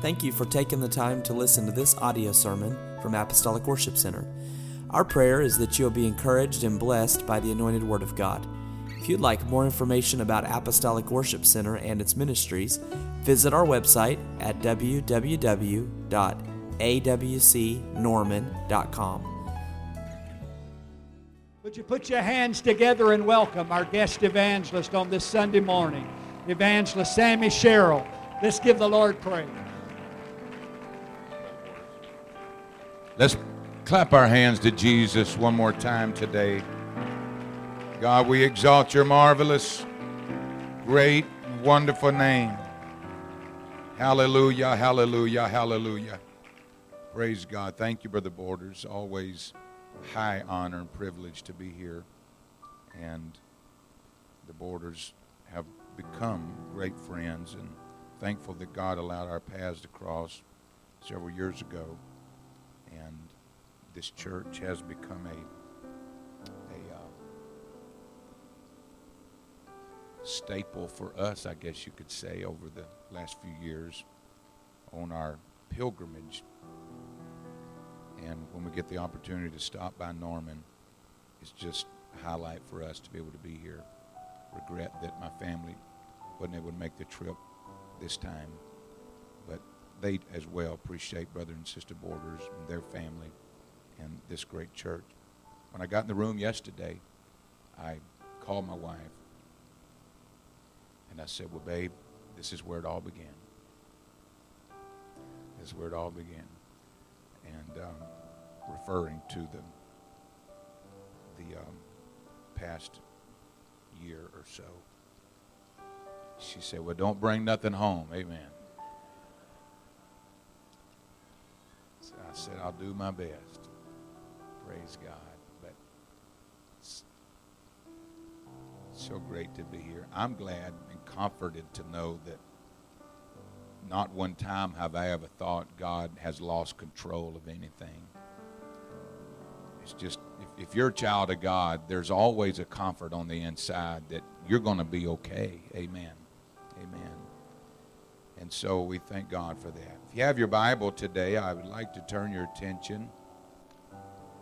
Thank you for taking the time to listen to this audio sermon from Apostolic Worship Center. Our prayer is that you'll be encouraged and blessed by the anointed Word of God. If you'd like more information about Apostolic Worship Center and its ministries, visit our website at www.awcnorman.com. Would you put your hands together and welcome our guest evangelist on this Sunday morning, Evangelist Sammy Sherrill. Let's give the Lord praise. Let's clap our hands to Jesus one more time today. God, we exalt your marvelous, great, wonderful name. Hallelujah, hallelujah, hallelujah. Praise God. Thank you, Brother Borders. Always high honor and privilege to be here. And the Borders have become great friends and thankful that God allowed our paths to cross several years ago this church has become a a uh, staple for us, I guess you could say, over the last few years on our pilgrimage. And when we get the opportunity to stop by Norman, it's just a highlight for us to be able to be here. Regret that my family wasn't able to make the trip this time, but they as well appreciate Brother and Sister Borders and their family and this great church. When I got in the room yesterday, I called my wife and I said, Well, babe, this is where it all began. This is where it all began. And um, referring to the, the um, past year or so. She said, Well, don't bring nothing home. Amen. So I said, I'll do my best. Praise God. But it's so great to be here. I'm glad and comforted to know that not one time have I ever thought God has lost control of anything. It's just, if, if you're a child of God, there's always a comfort on the inside that you're going to be okay. Amen. Amen. And so we thank God for that. If you have your Bible today, I would like to turn your attention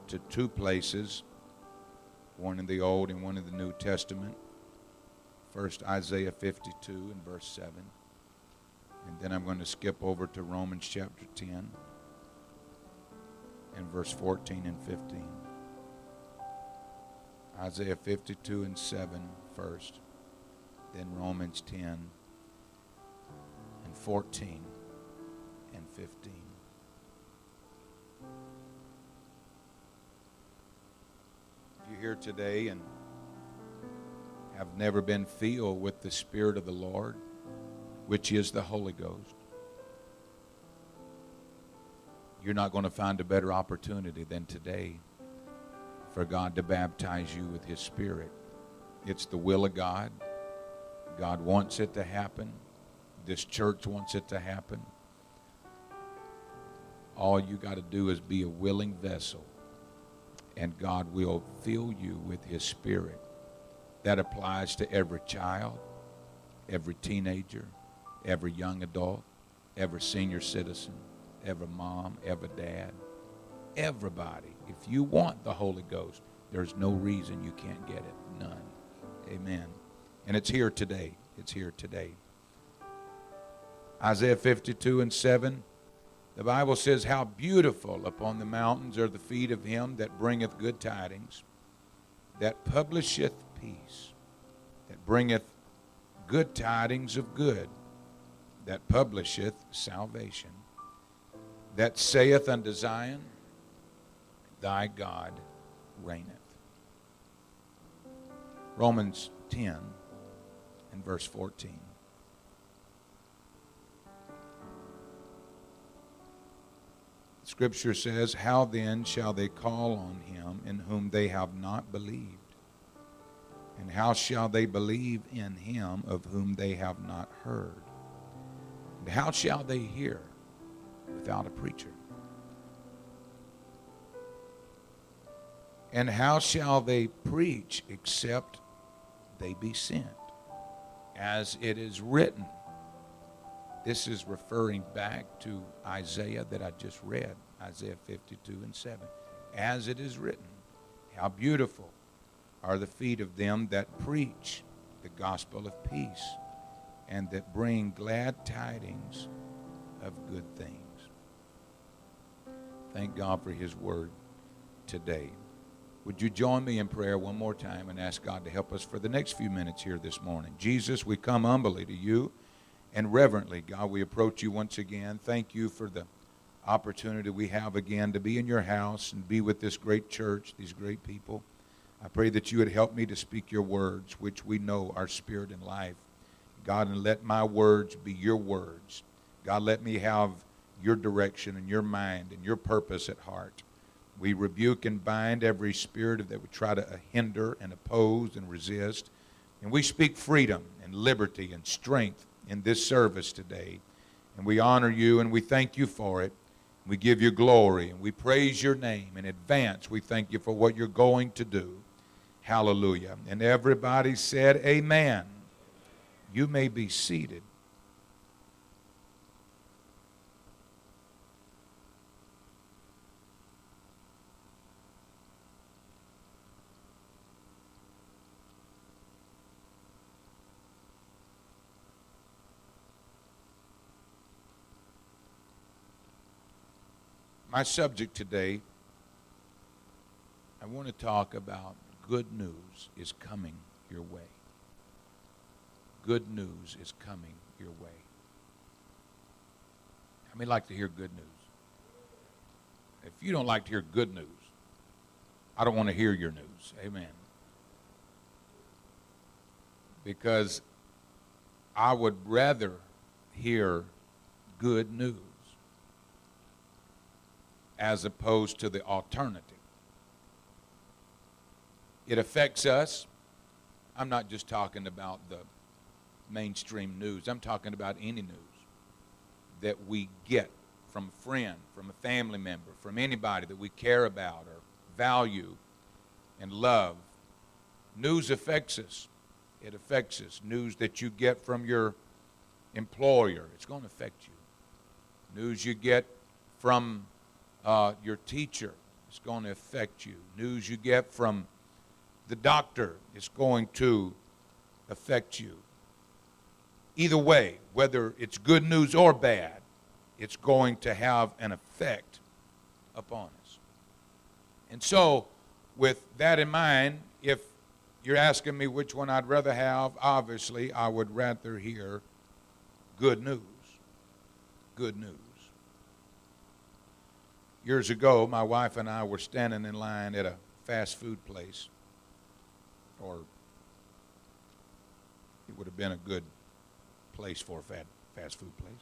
to two places, one in the Old and one in the New Testament. First, Isaiah 52 and verse 7. And then I'm going to skip over to Romans chapter 10 and verse 14 and 15. Isaiah 52 and 7 first, then Romans 10 and 14 and 15. Here today and have never been filled with the Spirit of the Lord, which is the Holy Ghost, you're not going to find a better opportunity than today for God to baptize you with His Spirit. It's the will of God. God wants it to happen. This church wants it to happen. All you got to do is be a willing vessel, and God will fill you with His Spirit. That applies to every child, every teenager, every young adult, every senior citizen, every mom, every dad, everybody. If you want the Holy Ghost, there's no reason you can't get it. None. Amen. And it's here today. It's here today. Isaiah 52 and 7. The Bible says, How beautiful upon the mountains are the feet of him that bringeth good tidings, that publisheth peace, that bringeth good tidings of good, that publisheth salvation, that saith unto Zion, Thy God reigneth. Romans 10 and verse 14. Scripture says, How then shall they call on him in whom they have not believed? And how shall they believe in him of whom they have not heard? And how shall they hear without a preacher? And how shall they preach except they be sent? As it is written, This is referring back to Isaiah that I just read, Isaiah 52 and 7. As it is written, how beautiful are the feet of them that preach the gospel of peace and that bring glad tidings of good things. Thank God for His word today. Would you join me in prayer one more time and ask God to help us for the next few minutes here this morning? Jesus, we come humbly to you and reverently, God, we approach you once again. Thank you for the opportunity we have again to be in your house and be with this great church, these great people. I pray that you would help me to speak your words, which we know are spirit and life. God, and let my words be your words. God, let me have your direction and your mind and your purpose at heart. We rebuke and bind every spirit that would try to hinder and oppose and resist. And we speak freedom and liberty and strength in this service today. And we honor you and we thank you for it. We give you glory and we praise your name in advance. We thank you for what you're going to do. Hallelujah. And everybody said, Amen. You may be seated. My subject today, I want to talk about good news is coming your way. Good news is coming your way. How many like to hear good news? If you don't like to hear good news, I don't want to hear your news. Amen. Because I would rather hear good news as opposed to the alternative. It affects us. I'm not just talking about the mainstream news, I'm talking about any news that we get from a friend, from a family member, from anybody that we care about or value and love. News affects us. It affects us. News that you get from your employer, it's going to affect you. News you get from uh, your teacher, it's going to affect you. News you get from the doctor is going to affect you. Either way, whether it's good news or bad, it's going to have an effect upon us. And so, with that in mind, if you're asking me which one I'd rather have, obviously, I would rather hear good news. Good news. Years ago, my wife and I were standing in line at a fast food place or it would have been a good place for a fast food place.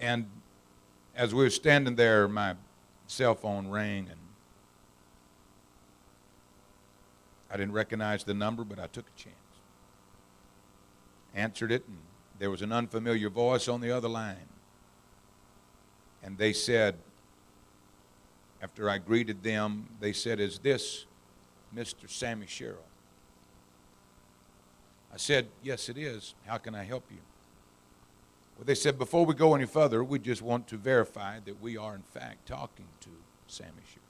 And as we were standing there, my cell phone rang, and I didn't recognize the number, but I took a chance. Answered it, and there was an unfamiliar voice on the other line. And they said, after I greeted them, they said, Is this Mr. Sammy Sherrill. I said, Yes, it is. How can I help you? Well, they said, Before we go any further, we just want to verify that we are, in fact, talking to Sammy Sherrill.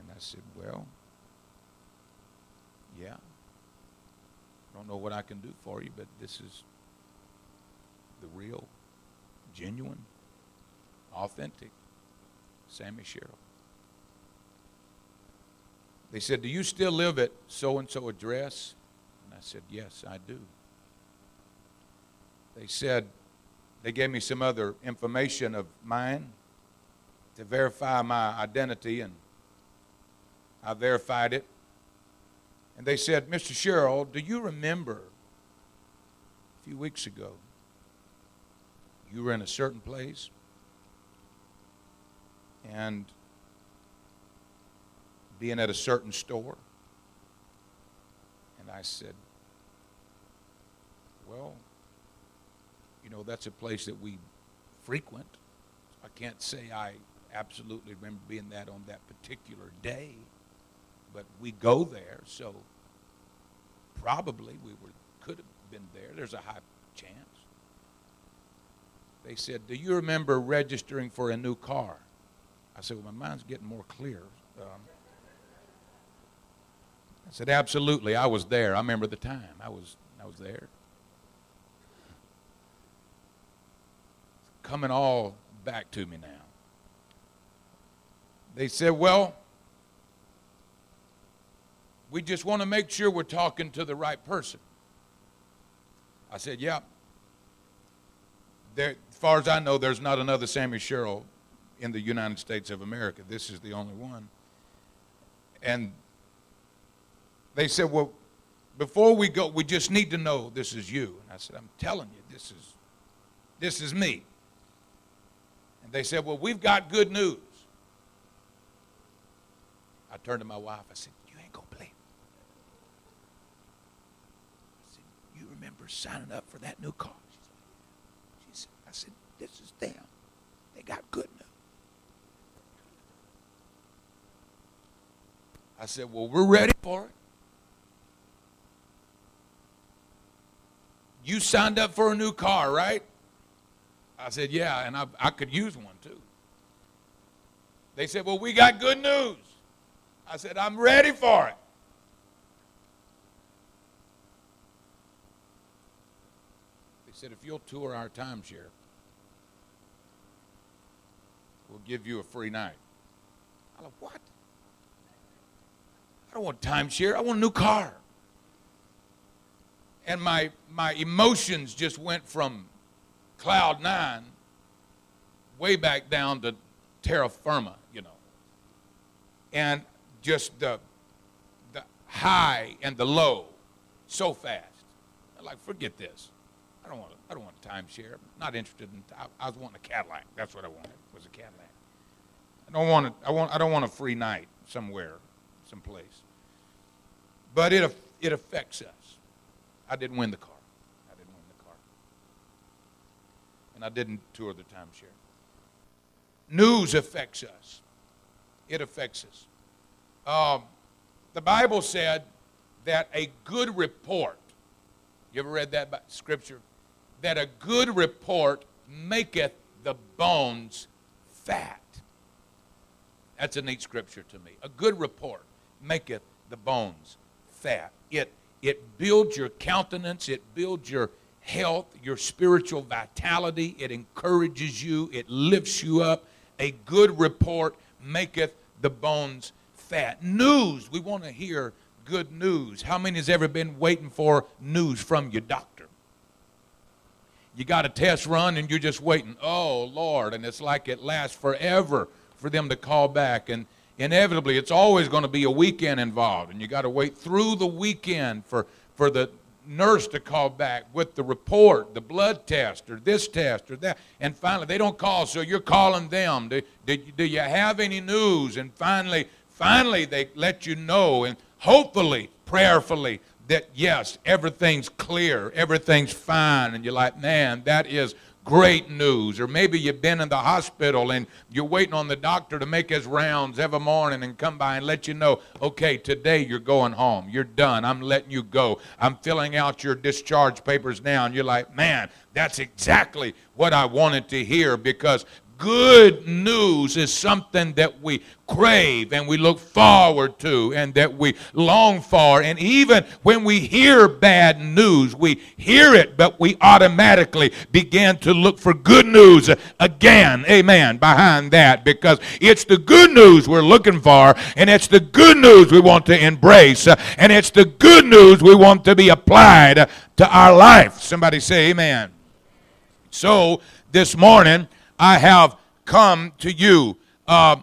And I said, Well, yeah. I don't know what I can do for you, but this is the real, genuine, authentic Sammy Sherrill. They said, Do you still live at so and so address? And I said, Yes, I do. They said, They gave me some other information of mine to verify my identity, and I verified it. And they said, Mr. Sherrill, do you remember a few weeks ago you were in a certain place and being at a certain store. And I said, Well, you know, that's a place that we frequent. I can't say I absolutely remember being that on that particular day, but we go there, so probably we were could have been there. there's a high chance. They said, Do you remember registering for a new car? I said, Well, my mind's getting more clear. Um, I said, Absolutely. I was there. I remember the time. I was, I was there. coming all back to me now. They said, Well, we just want to make sure we're talking to the right person. I said, Yeah. There, far as I know, there's not another Sammy Sherrill in the United States of America. This is the only one. And they said, Well, before we go, we just need to know this is you. And I said, I'm telling you, this is this is me. And they said, Well, we've got good news. I turned to my wife, I said, You ain't gonna believe it. I said, You remember signing up for that new car? I said, This is them. They got good news. I said, Well, we're ready for it. You signed up for a new car, right? I said, Yeah, and I, I could use one too. They said, Well, we got good news. I said, I'm ready for it. They said, If you'll tour our timeshare, we'll give you a free night. I'm like, What? I don't want timeshare. I want a new car. And my, my emotions just went from cloud nine way back down to terra firma, you know. And just the, the high and the low so fast. I'm like, forget this. I don't want I don't want a timeshare. Not interested in. I, I was wanting a Cadillac. That's what I wanted. Was a Cadillac. I don't want I want. I don't want a free night somewhere, someplace. But it it affects us. I didn't win the car. I didn't win the car. And I didn't tour the timeshare. News affects us. It affects us. Um, the Bible said that a good report, you ever read that scripture? That a good report maketh the bones fat. That's a neat scripture to me. A good report maketh the bones fat. It, it builds your countenance, it builds your health, your spiritual vitality, it encourages you, it lifts you up. A good report maketh the bones fat. News, we want to hear good news. How many has ever been waiting for news from your doctor? You got a test run and you're just waiting. Oh, Lord. And it's like it lasts forever for them to call back. And inevitably, it's always going to be a weekend involved. And you got to wait through the weekend for, for the nurse to call back with the report, the blood test, or this test, or that. And finally, they don't call, so you're calling them. Do, do, do you have any news? And finally, Finally, they let you know, and hopefully, prayerfully, that yes, everything's clear, everything's fine. And you're like, man, that is great news. Or maybe you've been in the hospital and you're waiting on the doctor to make his rounds every morning and come by and let you know, okay, today you're going home. You're done. I'm letting you go. I'm filling out your discharge papers now. And you're like, man, that's exactly what I wanted to hear because good news is something that we crave and we look forward to and that we long for. And even when we hear bad news, we hear it, but we automatically begin to look for good news again, amen, behind that because it's the good news we're looking for and it's the good news we want to embrace and it's the good news we want to be applied to our life. Somebody say amen. So this morning, I have come to you uh,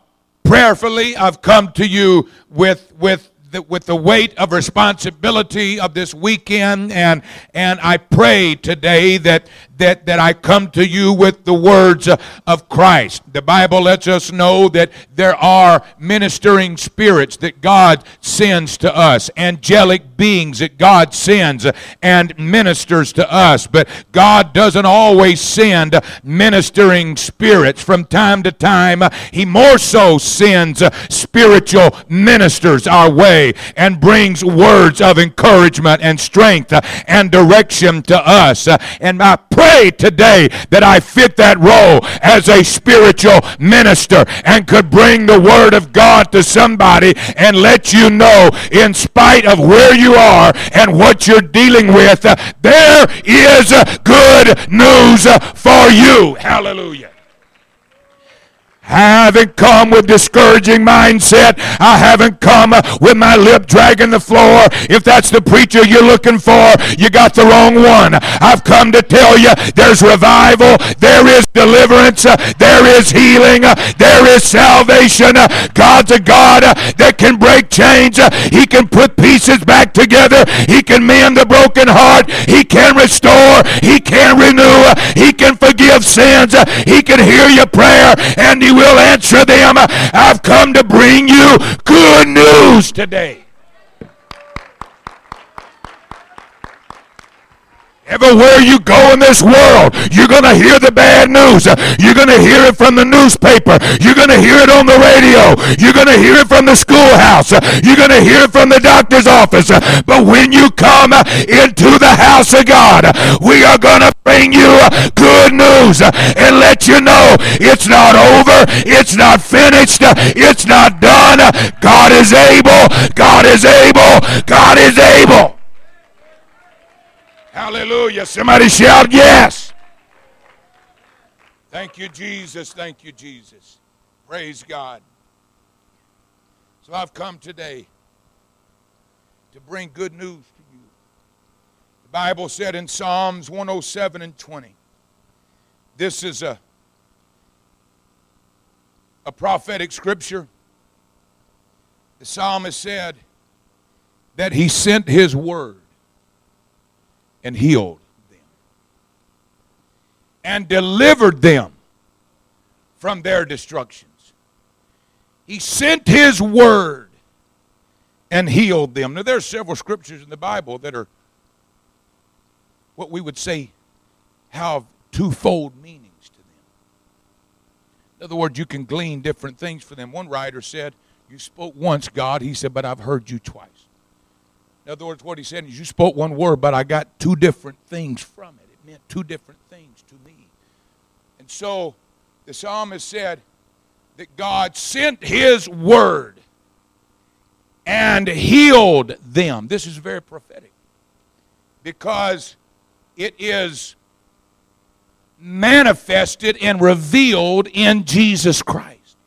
prayerfully. I've come to you with with the, with the weight of responsibility of this weekend, and and I pray today that that, that I come to you with the words of Christ. The Bible lets us know that there are ministering spirits that God sends to us, angelic beings that God sends and ministers to us. But God doesn't always send ministering spirits. From time to time, He more so sends spiritual ministers our way and brings words of encouragement and strength uh, and direction to us. Uh, and I pray today that I fit that role as a spiritual minister and could bring the Word of God to somebody and let you know, in spite of where you are and what you're dealing with, uh, there is good news for you. Hallelujah. I haven't come with discouraging mindset. I haven't come with my lip dragging the floor. If that's the preacher you're looking for, you got the wrong one. I've come to tell you there's revival, there is deliverance, there is healing, there is salvation. God's a God that can break chains. He can put pieces back together. He can mend the broken heart. He can restore. He can renew. He can forgive sins. He can hear your prayer and he will answer them. I've come to bring you good news today. Everywhere you go in this world, you're going to hear the bad news. You're going to hear it from the newspaper. You're going to hear it on the radio. You're going to hear it from the schoolhouse. You're going to hear it from the doctor's office. But when you come into the house of God, we are going to bring you good news and let you know it's not over. It's not finished. It's not done. God is able. God is able. God is able. Hallelujah. Somebody shout yes. Thank you, Jesus. Thank you, Jesus. Praise God. So I've come today to bring good news to you. The Bible said in Psalms 107 and 20, this is a, a prophetic scripture. The psalmist said that he sent his word and healed them and delivered them from their destructions. He sent his word and healed them. Now, there are several scriptures in the Bible that are what we would say have twofold meanings to them. In other words, you can glean different things for them. One writer said, You spoke once, God. He said, But I've heard you twice. In other words, what he said is, you spoke one word, but I got two different things from it. It meant two different things to me. And so the psalmist said that God sent his word and healed them. This is very prophetic because it is manifested and revealed in Jesus Christ.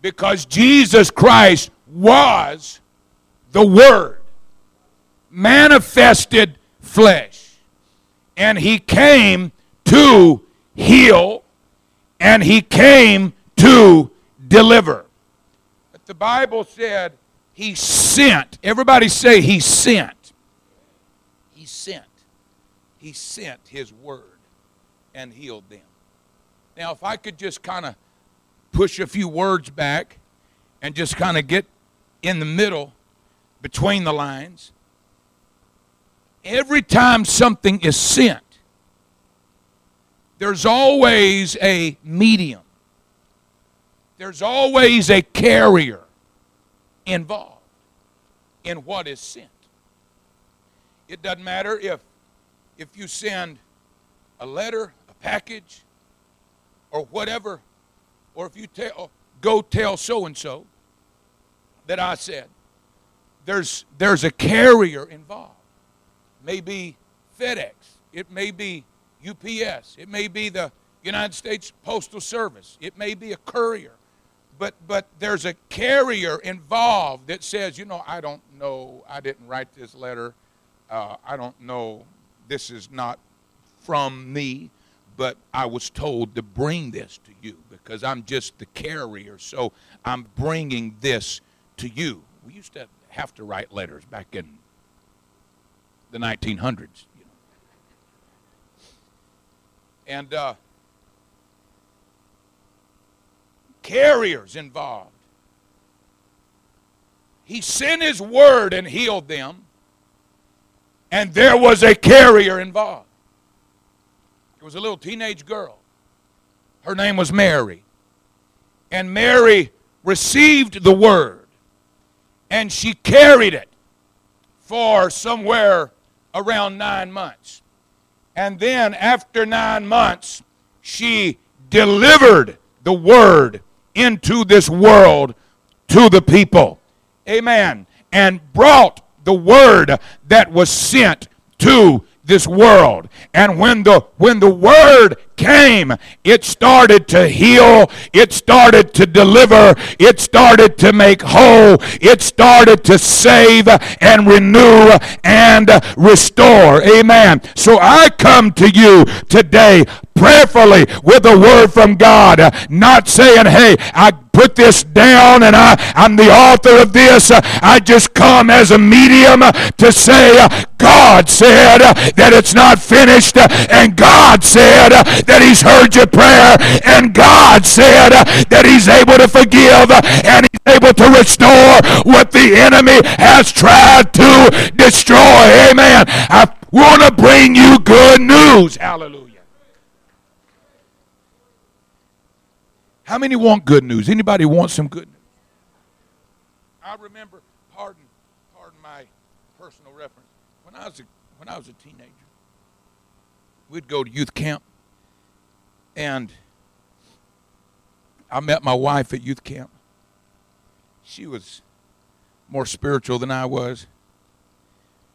Because Jesus Christ was the Word manifested flesh. And he came to heal and he came to deliver. But the Bible said he sent. Everybody say he sent. He sent. He sent his word and healed them. Now, if I could just kind of push a few words back and just kind of get in the middle between the lines. Every time something is sent, there's always a medium, there's always a carrier involved in what is sent. It doesn't matter if, if you send a letter, a package, or whatever, or if you tell, go tell so and so that I said there's, there's a carrier involved. Maybe FedEx, it may be UPS, it may be the United States Postal Service, it may be a courier. But, but there's a carrier involved that says, you know, I don't know, I didn't write this letter, uh, I don't know, this is not from me, but I was told to bring this to you because I'm just the carrier, so I'm bringing this to you. We used to have to write letters back in the 1900s. You know. And uh, carriers involved. He sent his word and healed them, and there was a carrier involved. It was a little teenage girl. Her name was Mary. And Mary received the word And she carried it for somewhere around nine months. And then after nine months, she delivered the word into this world to the people. Amen. And brought the word that was sent to this world. And when the when the word came, it started to heal, it started to deliver, it started to make whole, it started to save and renew and restore. Amen. So I come to you today prayerfully with a word from God, not saying, hey, I put this down and I, I'm the author of this. I just come as a medium to say, God said that it's not finished, and God said that He's heard your prayer, and God said that He's able to forgive and He's able to restore what the enemy has tried to destroy. Amen. I want to bring you good news. Hallelujah. How many want good news? Anybody want some good news? I remember, pardon, pardon my personal reference. When I was a, when I was a teenager, we'd go to youth camp, and I met my wife at youth camp. She was more spiritual than I was.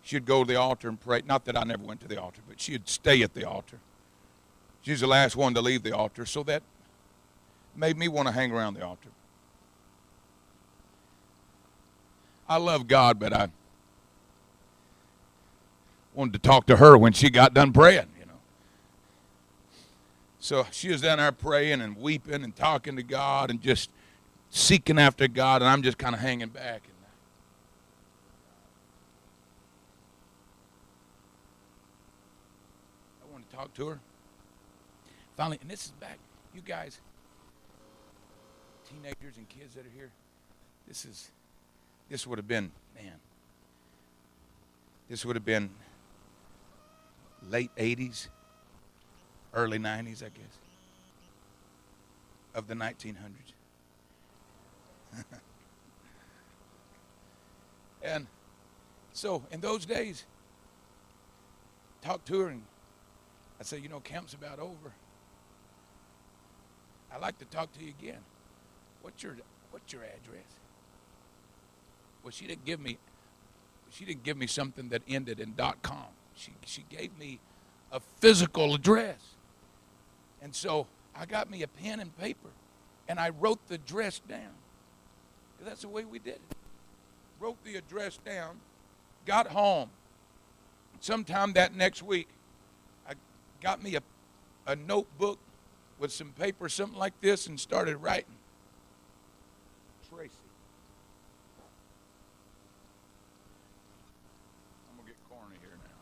She'd go to the altar and pray. Not that I never went to the altar, but she'd stay at the altar. She was the last one to leave the altar, so that made me want to hang around the altar. I love God, but I wanted to talk to her when she got done praying, you know. So she was down there praying and weeping and talking to God and just seeking after God, and I'm just kind of hanging back. I wanted to talk to her. Finally, and this is back, you guys, teenagers and kids that are here, this is this would have been man. This would have been late 80s, early 90s, I guess, of the 1900s. and so in those days, talked to her and I said, you know, camp's about over. I'd like to talk to you again. What's your what's your address? Well, she didn't give me she didn't give me something that ended in dot .com. She she gave me a physical address. And so I got me a pen and paper and I wrote the address down. That's the way we did it. Wrote the address down, got home. Sometime that next week, I got me a, a notebook with some paper, something like this, and started writing. Tracy. I'm going to get corny here now.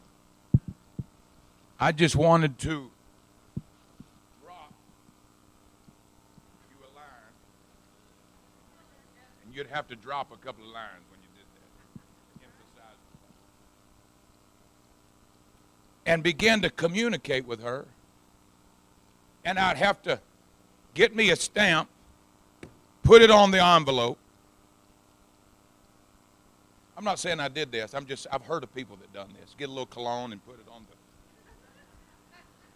I just wanted to you a line, and you'd have to drop a couple of lines when you did that. Emphasize and begin to communicate with her. And I'd have to get me a stamp put it on the envelope. I'm not saying I did this. I'm just I've heard of people that done this. Get a little cologne and put it on the.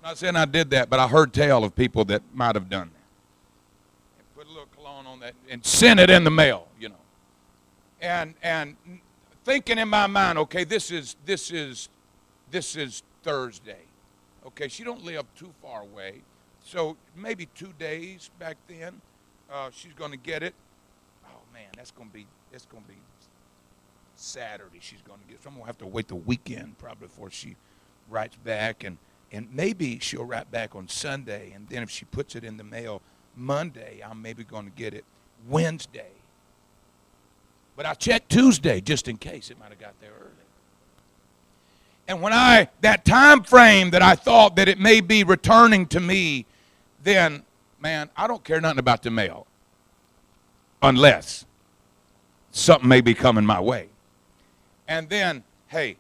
I'm not saying I did that, but I heard tell of people that might have done that. And put a little cologne on that and send it in the mail, you know. And and thinking in my mind, okay, this is this is this is Thursday. Okay, she don't live too far away. So maybe two days back then uh, she's going to get it. Oh man, that's going to be that's going to be Saturday. She's going to get. So I'm going to have to wait the weekend probably before she writes back, and and maybe she'll write back on Sunday, and then if she puts it in the mail Monday, I'm maybe going to get it Wednesday. But I checked Tuesday just in case it might have got there early. And when I that time frame that I thought that it may be returning to me, then man, I don't care nothing about the mail unless something may be coming my way. And then, hey,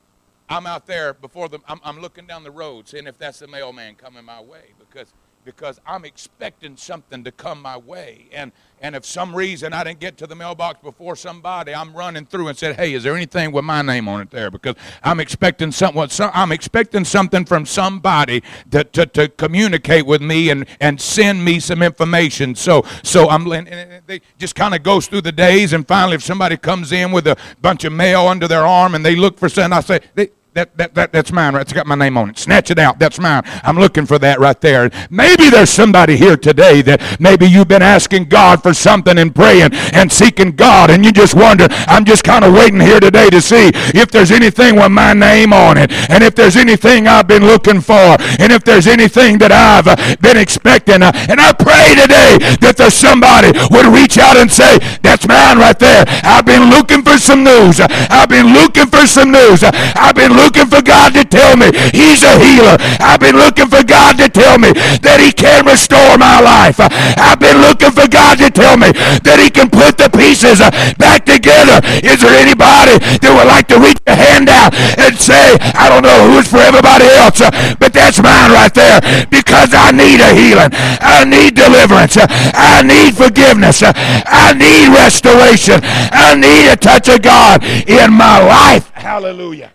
I'm out there before the, I'm, I'm looking down the road seeing if that's the mailman coming my way because because I'm expecting something to come my way. And and if some reason I didn't get to the mailbox before somebody, I'm running through and said, "Hey, is there anything with my name on it there?" Because I'm expecting something. I'm expecting something from somebody to, to, to communicate with me and, and send me some information. So so I'm and they just kind of goes through the days, and finally, if somebody comes in with a bunch of mail under their arm and they look for something, I say, they, that, that, that, that's mine. Right? It's got my name on it. Snatch it out. That's mine. I'm looking for that right there. Maybe there's somebody here today that maybe you've been asking God for something and praying and seeking God, and you just wonder, I'm just kind of waiting here today to see if there's anything with my name on it, and if there's anything I've been looking for, and if there's anything that I've uh, been expecting. Uh, and I pray today that there's somebody would reach out and say, That's mine right there. I've been looking for some news. I've been looking for some news. I've been looking for God to tell me He's a healer. I've been looking for God to tell me that He can restore my life. I've been looking for God to tell me that He can put the pieces uh, back together. Is there anybody that would like to reach a hand out and say, I don't know who's for everybody else, uh, but that's mine right there because I need a healing. I need deliverance. I need forgiveness. I need restoration. I need a touch of God in my life. Hallelujah.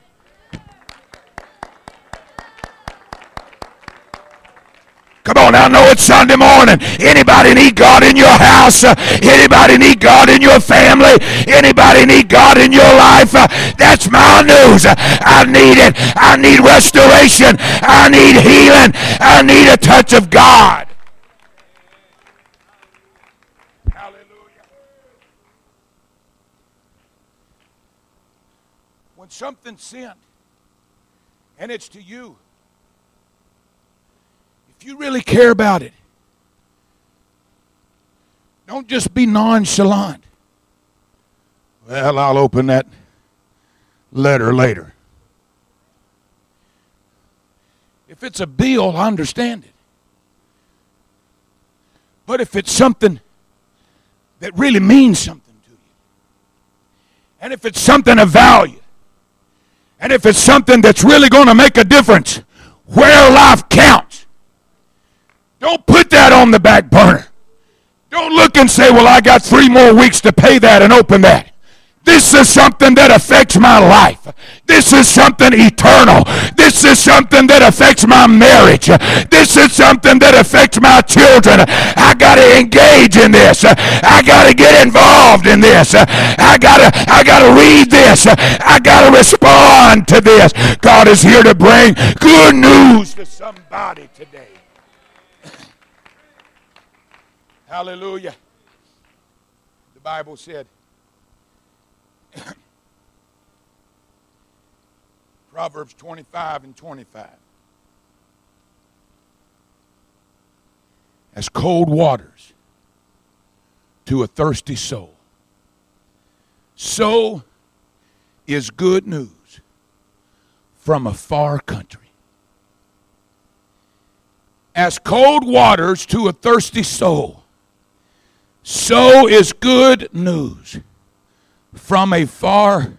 Come on, I know it's Sunday morning. Anybody need God in your house? Anybody need God in your family? Anybody need God in your life? That's my news. I need it. I need restoration. I need healing. I need a touch of God. Hallelujah. When something's sent and it's to you, you really care about it, don't just be nonchalant. Well, I'll open that letter later. If it's a bill, I understand it. But if it's something that really means something to you, and if it's something of value, and if it's something that's really going to make a difference where life counts, don't put that on the back burner. Don't look and say, well, I got three more weeks to pay that and open that. This is something that affects my life. This is something eternal. This is something that affects my marriage. This is something that affects my children. I got to engage in this. I got to get involved in this. I got to I got to read this. I got to respond to this. God is here to bring good news to somebody today. Hallelujah. The Bible said, Proverbs 25 and 25. As cold waters to a thirsty soul, so is good news from a far country. As cold waters to a thirsty soul, so is good news from a far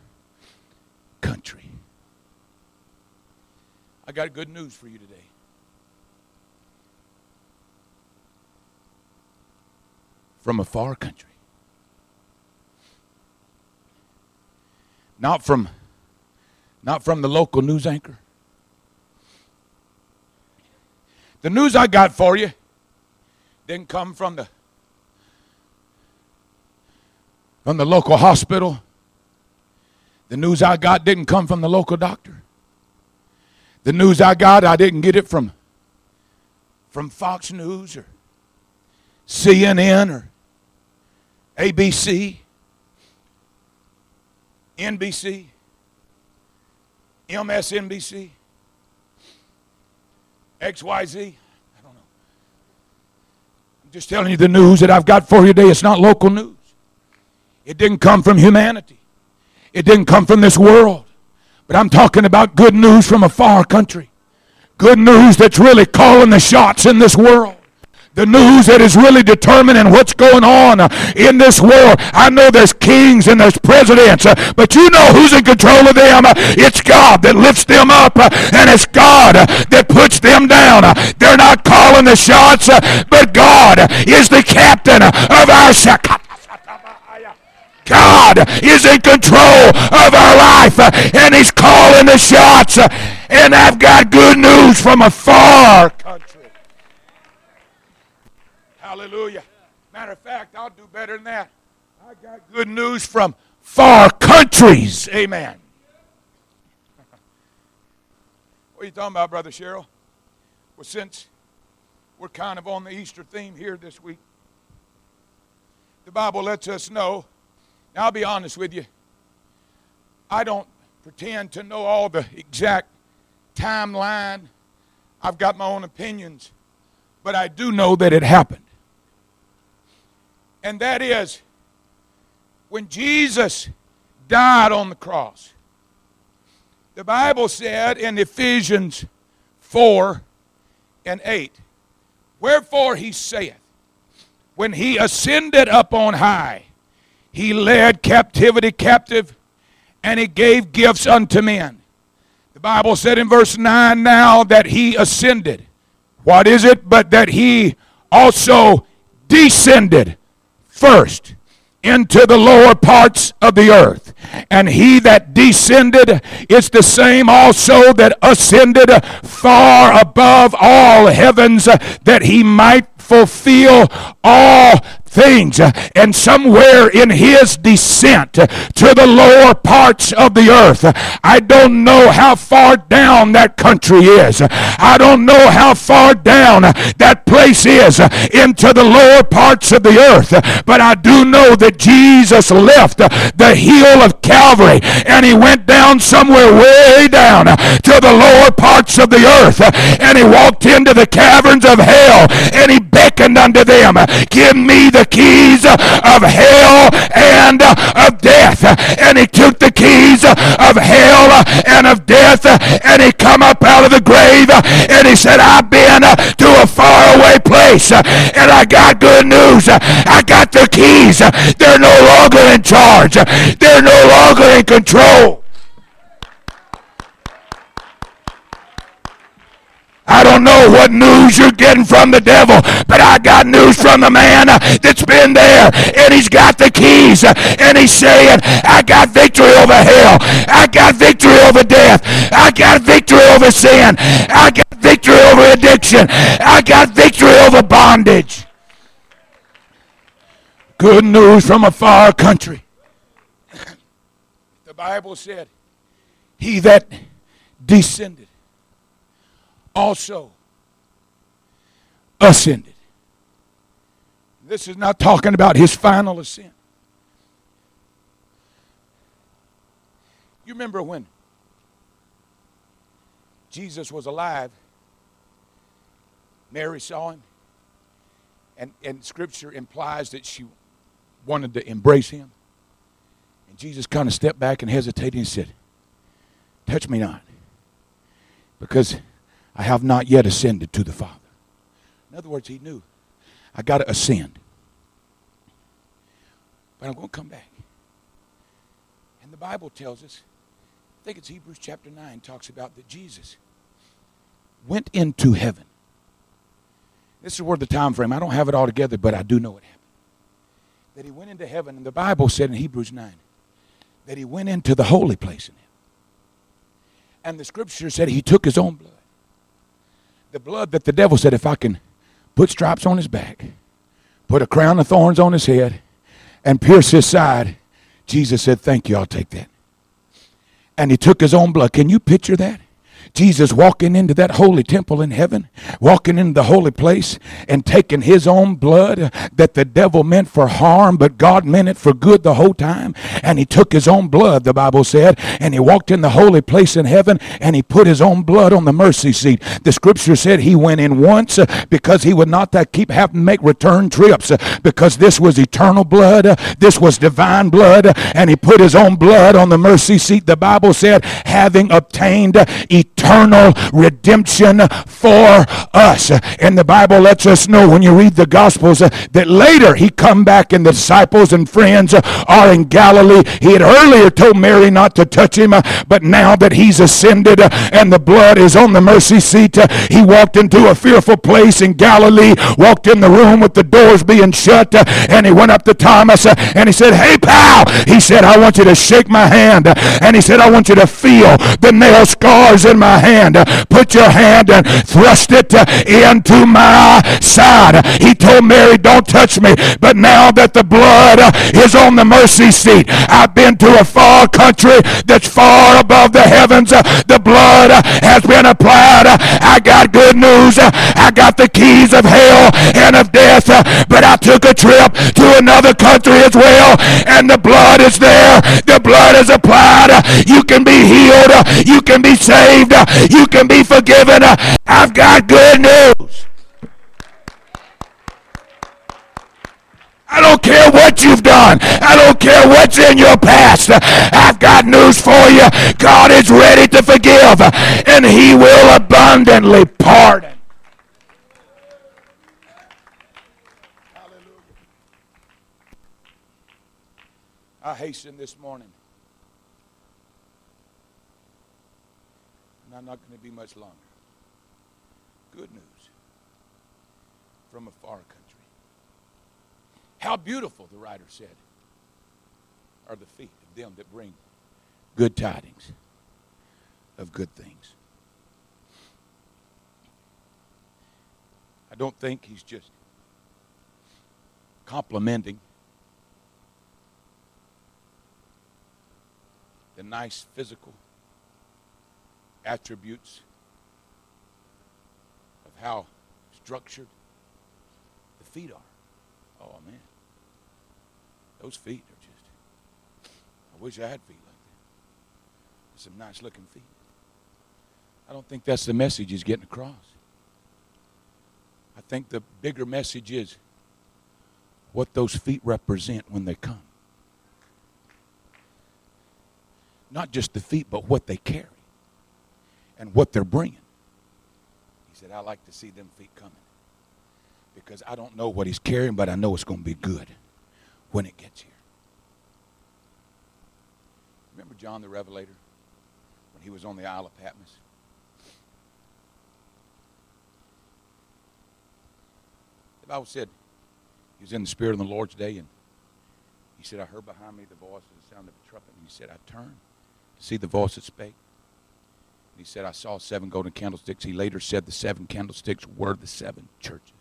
country. I got good news for you today. From a far country. Not from not from the local news anchor. The news I got for you didn't come from the from the local hospital. The news I got didn't come from the local doctor. The news I got, I didn't get it from, from Fox News or CNN or ABC, NBC, MSNBC, XYZ. I don't know. I'm just telling you the news that I've got for you today. It's not local news. It didn't come from humanity. It didn't come from this world. But I'm talking about good news from a far country. Good news that's really calling the shots in this world the news that is really determining what's going on in this world. I know there's kings and there's presidents, but you know who's in control of them. It's God that lifts them up, and it's God that puts them down. They're not calling the shots, but God is the captain of our God is in control of our life and He's calling the shots. And I've got good news from a far country. Hallelujah. Matter of fact, I'll do better than that. I got good news from far countries. Amen. What are you talking about, Brother Sherrill? Well, since we're kind of on the Easter theme here this week, the Bible lets us know now, I'll be honest with you. I don't pretend to know all the exact timeline. I've got my own opinions. But I do know that it happened. And that is when Jesus died on the cross. The Bible said in Ephesians 4 and 8, Wherefore he saith, when he ascended up on high, he led captivity captive, and he gave gifts unto men. The Bible said in verse 9 now that he ascended. What is it? But that he also descended first into the lower parts of the earth. And he that descended is the same also that ascended far above all heavens that he might fulfill all things. And somewhere in his descent to the lower parts of the earth, I don't know how far down that country is. I don't know how far down that place is into the lower parts of the earth. But I do know that Jesus left the hill of Calvary and he went down somewhere way down to the lower parts of the earth and he walked into the caverns of hell and he beckoned unto them, Give me the keys of hell and of death. And he took the keys of hell and of death and he come up out of the grave and he said, I've been to a faraway place and I got good news. I got the keys. They're no longer in charge. They're no longer in control. I don't know what news you're getting from the devil, but I got news from the man that's been there and he's got the keys and he's saying, I got victory over hell. I got victory over death. I got victory over sin. I got victory over addiction. I got victory over bondage. Good news from a far country. The Bible said, He that descended also ascended. This is not talking about his final ascent. You remember when Jesus was alive, Mary saw him, and, and scripture implies that she wanted to embrace him. And Jesus kind of stepped back and hesitated and said, Touch me not. Because I have not yet ascended to the Father. In other words, he knew I got to ascend. But I'm going to come back. And the Bible tells us, I think it's Hebrews chapter 9, talks about that Jesus went into heaven. This is where the time frame, I don't have it all together, but I do know it happened. That he went into heaven, and the Bible said in Hebrews 9 that he went into the holy place in heaven. And the scripture said he took his own blood the blood that the devil said, if I can put stripes on his back, put a crown of thorns on his head, and pierce his side, Jesus said, Thank you, I'll take that. And he took his own blood. Can you picture that? Jesus walking into that holy temple in heaven, walking into the holy place and taking his own blood that the devil meant for harm, but God meant it for good the whole time. And he took his own blood, the Bible said, and he walked in the holy place in heaven and he put his own blood on the mercy seat. The scripture said he went in once uh, because he would not that keep having to make return trips uh, because this was eternal blood, uh, this was divine blood, and he put his own blood on the mercy seat. The Bible said, having obtained eternal eternal redemption for us. And the Bible lets us know when you read the Gospels that later he come back and the disciples and friends are in Galilee. He had earlier told Mary not to touch him, but now that he's ascended and the blood is on the mercy seat, he walked into a fearful place in Galilee, walked in the room with the doors being shut, and he went up to Thomas and he said, Hey, pal, he said, I want you to shake my hand. And he said, I want you to feel the nail scars in my hand. Put your hand and thrust it uh, into my side. He told Mary, Don't touch me. But now that the blood uh, is on the mercy seat, I've been to a far country that's far above the heavens. Uh, the blood has been applied. I got good news. I got the keys of hell and of death. But I took a trip to another country as well. And the blood is there. The blood is applied. You can be healed. You can be saved. You can be forgiven. I've got good news. I don't care what you've done. I don't care what's in your past. I've got news for you. God is ready to forgive, and He will abundantly pardon. Hallelujah. I hasten this morning. And I'm not going to be much longer. Good news from a far country. How beautiful, the writer said, are the feet of them that bring good tidings of good things. I don't think he's just complimenting the nice physical attributes of how structured the feet are. Oh, man. Those feet are just, I wish I had feet like that. Some nice looking feet. I don't think that's the message he's getting across. I think the bigger message is what those feet represent when they come. Not just the feet, but what they carry and what they're bringing. He said, I like to see them feet coming because I don't know what he's carrying, but I know it's going to be good when it gets here. Remember John the Revelator when he was on the Isle of Patmos? The Bible said he was in the Spirit of the Lord's day, and he said, I heard behind me the voice of the sound of a trumpet. And he said, I turned to see the voice that spake. He said, I saw seven golden candlesticks. He later said the seven candlesticks were the seven churches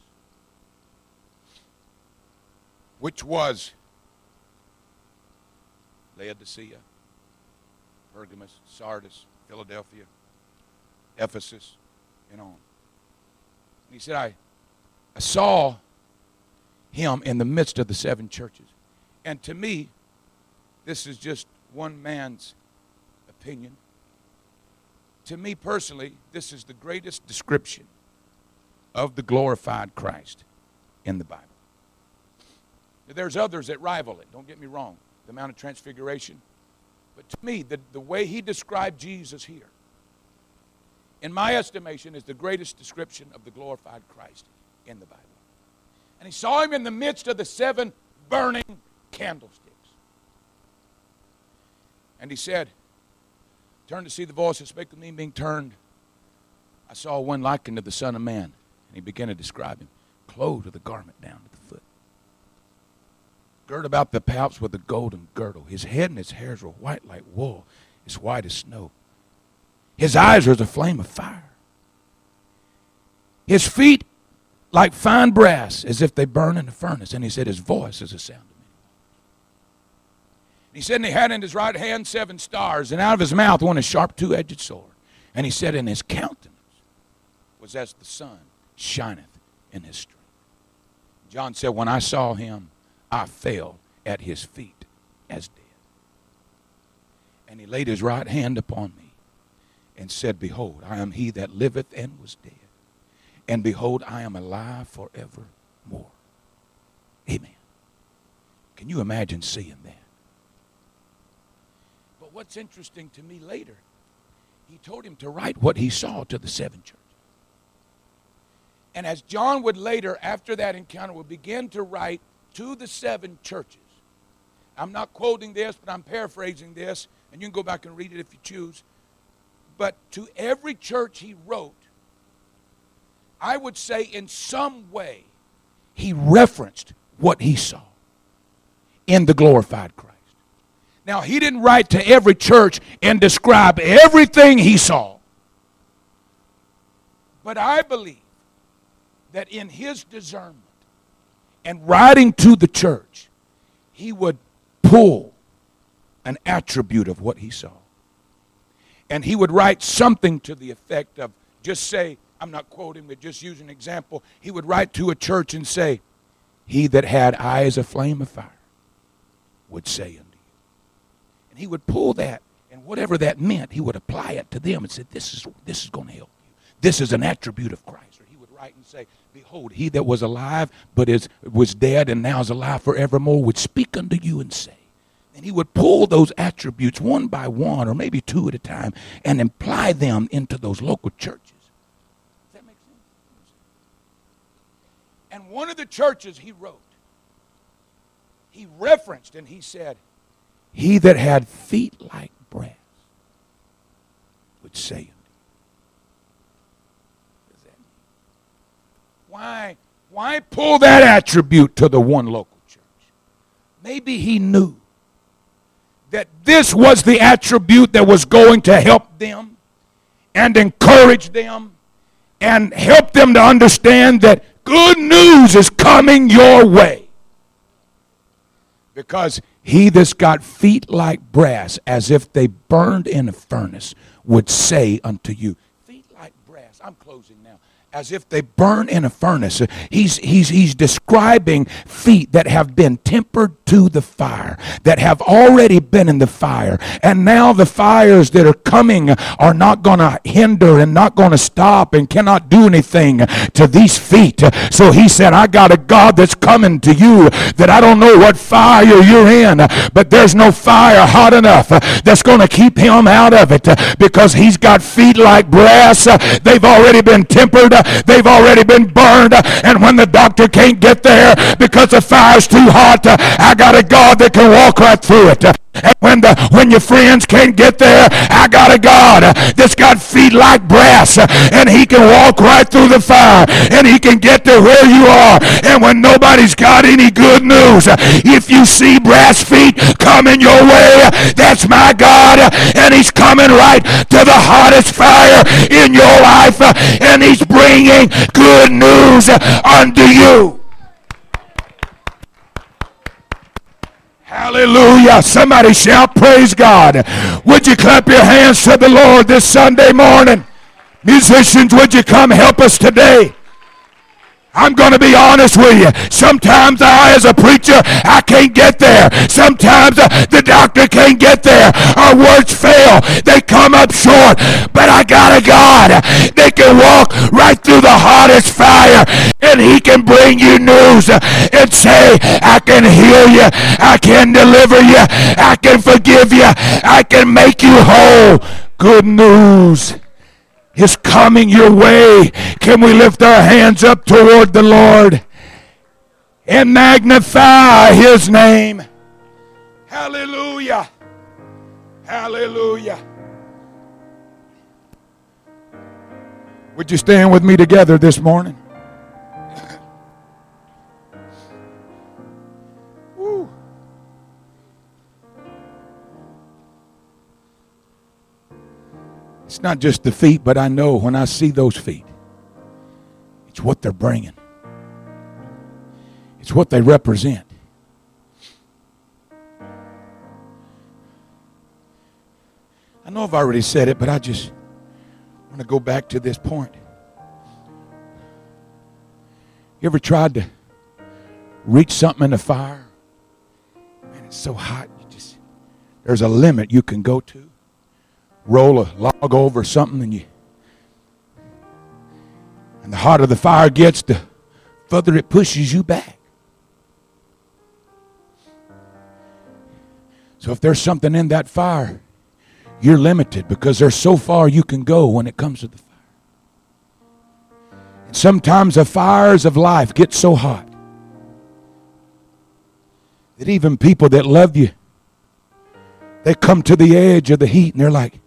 which was Laodicea, Pergamos, Sardis, Philadelphia, Ephesus, and on. He said, I, I saw him in the midst of the seven churches. And to me, this is just one man's opinion. To me personally, this is the greatest description of the glorified Christ in the Bible. There's others that rival it, don't get me wrong, the Mount of Transfiguration. But to me, the, the way he described Jesus here, in my estimation, is the greatest description of the glorified Christ in the Bible. And he saw him in the midst of the seven burning candlesticks. And he said, Turn to see the voice that spake to me being turned. I saw one likened to the Son of Man. And he began to describe him, clothed with a garment down to the foot girt about the palps with a golden girdle. His head and his hairs were white like wool, as white as snow. His eyes were as a flame of fire. His feet like fine brass, as if they burn in a furnace. And he said, His voice is a sound He said, and he had in his right hand seven stars, and out of his mouth went a sharp two edged sword. And he said, In his countenance was as the sun shineth in his strength. John said, When I saw him, I fell at his feet as dead. And he laid his right hand upon me and said, Behold, I am he that liveth and was dead. And behold, I am alive forevermore. Amen. Can you imagine seeing that? What's interesting to me later he told him to write what he saw to the seven churches. And as John would later, after that encounter, would begin to write to the seven churches. I'm not quoting this, but I'm paraphrasing this, and you can go back and read it if you choose. But to every church he wrote, I would say in some way, he referenced what he saw in the glorified Christ. Now, he didn't write to every church and describe everything he saw. But I believe that in his discernment and writing to the church, he would pull an attribute of what he saw. And he would write something to the effect of just say, I'm not quoting, but just use an example. He would write to a church and say, He that had eyes a flame of fire would say unto. And he would pull that, and whatever that meant, he would apply it to them and say, This is, this is going to help you. This is an attribute of Christ. Or he would write and say, Behold, he that was alive but is was dead and now is alive forevermore would speak unto you and say. And he would pull those attributes one by one, or maybe two at a time, and imply them into those local churches. Does that make sense? And one of the churches he wrote, he referenced and he said, He that had feet like brass would say Why, why pull that attribute to the one local church? Maybe he knew that this was the attribute that was going to help them and encourage them and help them to understand that good news is coming your way. Because he that's got feet like brass, as if they burned in a furnace, would say unto you, Feet like brass. I'm closing as if they burn in a furnace. He's, he's, he's describing feet that have been tempered to the fire, that have already been in the fire. And now the fires that are coming are not going to hinder and not going to stop and cannot do anything to these feet. So he said, I got a God that's coming to you that I don't know what fire you're in, but there's no fire hot enough that's going to keep him out of it because he's got feet like brass. They've already been tempered They've already been burned. And when the doctor can't get there because the fire's too hot, I got a God that can walk right through it. And when the when your friends can't get there, I got a God that's got feet like brass, and He can walk right through the fire, and He can get to where you are. And when nobody's got any good news, if you see brass feet coming your way, that's my God, and He's coming right to the hottest fire in your life, and He's bringing good news unto you. Hallelujah. Somebody shout, Praise God. Would you clap your hands to the Lord this Sunday morning? Musicians, would you come help us today? I'm going to be honest with you. Sometimes I, as a preacher, I can't get there. Sometimes uh, the doctor can't get there. Our words fail. They come up short. But I got a God that can walk right through the hottest fire and he can bring you news and say, I can heal you. I can deliver you. I can forgive you. I can make you whole. Good news is coming your way. Can we lift our hands up toward the Lord and magnify his name? Hallelujah. Hallelujah. Would you stand with me together this morning? Not just the feet, but I know when I see those feet, it's what they're bringing, it's what they represent. I know I've already said it, but I just want to go back to this point. You ever tried to reach something in the fire? Man, it's so hot. You just there's a limit you can go to roll a log over something and you and the hotter the fire gets the further it pushes you back so if there's something in that fire you're limited because there's so far you can go when it comes to the fire. And sometimes the fires of life get so hot that even people that love you, they come to the edge of the heat and they're like,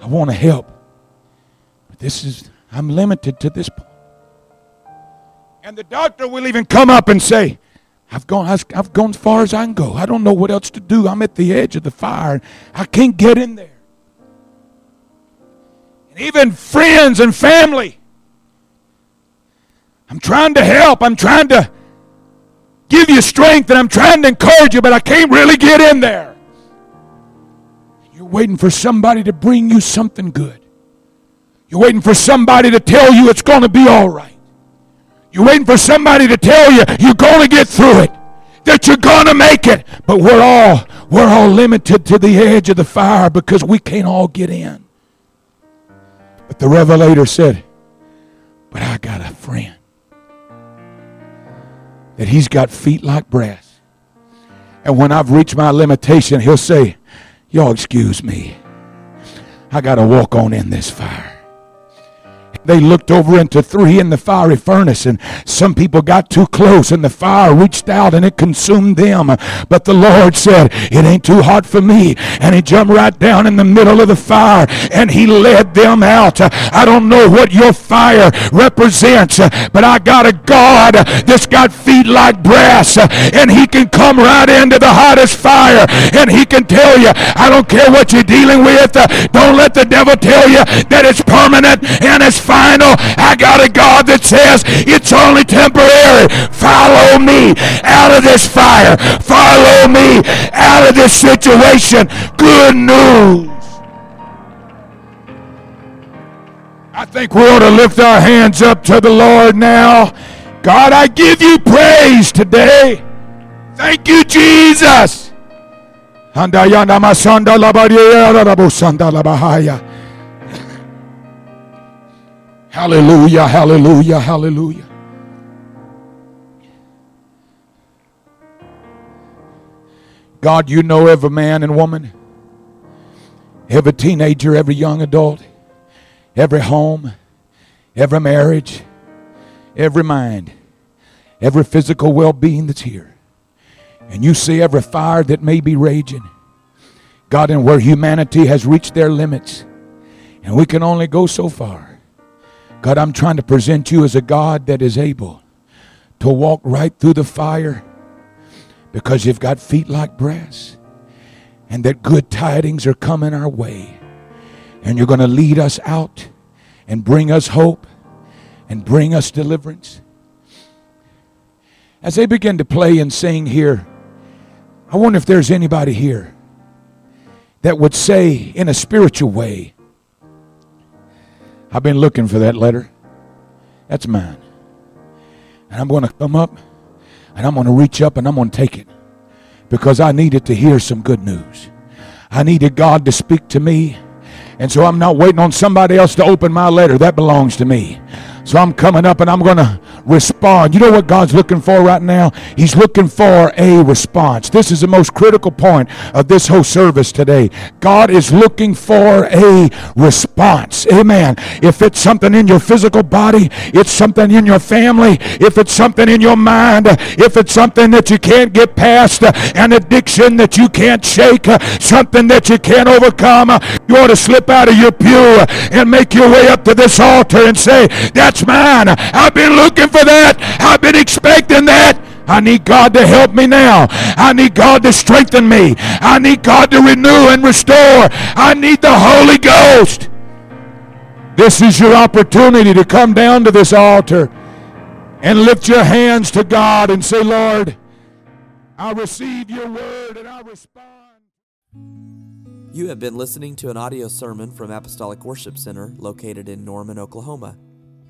I want to help. But this is, I'm limited to this point. And the doctor will even come up and say, I've gone, I've gone as far as I can go. I don't know what else to do. I'm at the edge of the fire. I can't get in there. And even friends and family. I'm trying to help. I'm trying to give you strength and I'm trying to encourage you, but I can't really get in there. You're waiting for somebody to bring you something good. You're waiting for somebody to tell you it's going to be all right. You're waiting for somebody to tell you you're going to get through it, that you're going to make it. But we're all we're all limited to the edge of the fire because we can't all get in. But the revelator said, "But I got a friend that he's got feet like brass. And when I've reached my limitation, he'll say, Y'all excuse me. I got to walk on in this fire they looked over into three in the fiery furnace, and some people got too close, and the fire reached out and it consumed them. But the Lord said, It ain't too hot for me. And He jumped right down in the middle of the fire and He led them out. I don't know what your fire represents, but I got a God that's got feet like brass, and He can come right into the hottest fire, and He can tell you, I don't care what you're dealing with. Don't let the devil tell you that it's permanent and it's fire final. I got a God that says it's only temporary. Follow me out of this fire. Follow me out of this situation. Good news. I think we ought to lift our hands up to the Lord now. God, I give you praise today. Thank you, Jesus. Hallelujah, hallelujah, hallelujah. God, you know every man and woman, every teenager, every young adult, every home, every marriage, every mind, every physical well being that's here. And you see every fire that may be raging. God, and where humanity has reached their limits, and we can only go so far. God, I'm trying to present you as a God that is able to walk right through the fire because you've got feet like brass and that good tidings are coming our way. And you're going to lead us out and bring us hope and bring us deliverance. As they begin to play and sing here, I wonder if there's anybody here that would say in a spiritual way, I've been looking for that letter. That's mine. And I'm going to come up and I'm going to reach up and I'm going to take it because I needed to hear some good news. I needed God to speak to me. And so I'm not waiting on somebody else to open my letter. That belongs to me. So I'm coming up and I'm going to respond. You know what God's looking for right now? He's looking for a response. This is the most critical point of this whole service today. God is looking for a response. Amen. If it's something in your physical body, it's something in your family, if it's something in your mind, if it's something that you can't get past, an addiction that you can't shake, something that you can't overcome, you ought to slip out of your pew and make your way up to this altar and say, That's that's mine. I've been looking for that. I've been expecting that. I need God to help me now. I need God to strengthen me. I need God to renew and restore. I need the Holy Ghost. This is your opportunity to come down to this altar and lift your hands to God and say, Lord, I receive your word and I respond. You have been listening to an audio sermon from Apostolic Worship Center located in Norman, Oklahoma.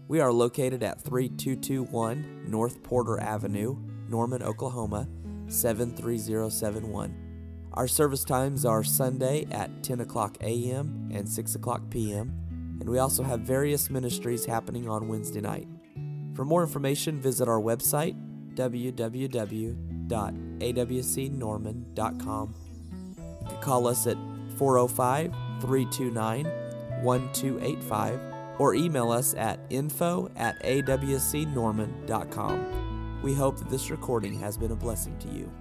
We are located at 3221 North Porter Avenue, Norman, Oklahoma 73071. Our service times are Sunday at 10 o'clock a.m. and 6 o'clock p.m., and we also have various ministries happening on Wednesday night. For more information, visit our website www.awcnorman.com. You can call us at 405 329 1285 or email us at info at awcnorman.com. We hope that this recording has been a blessing to you.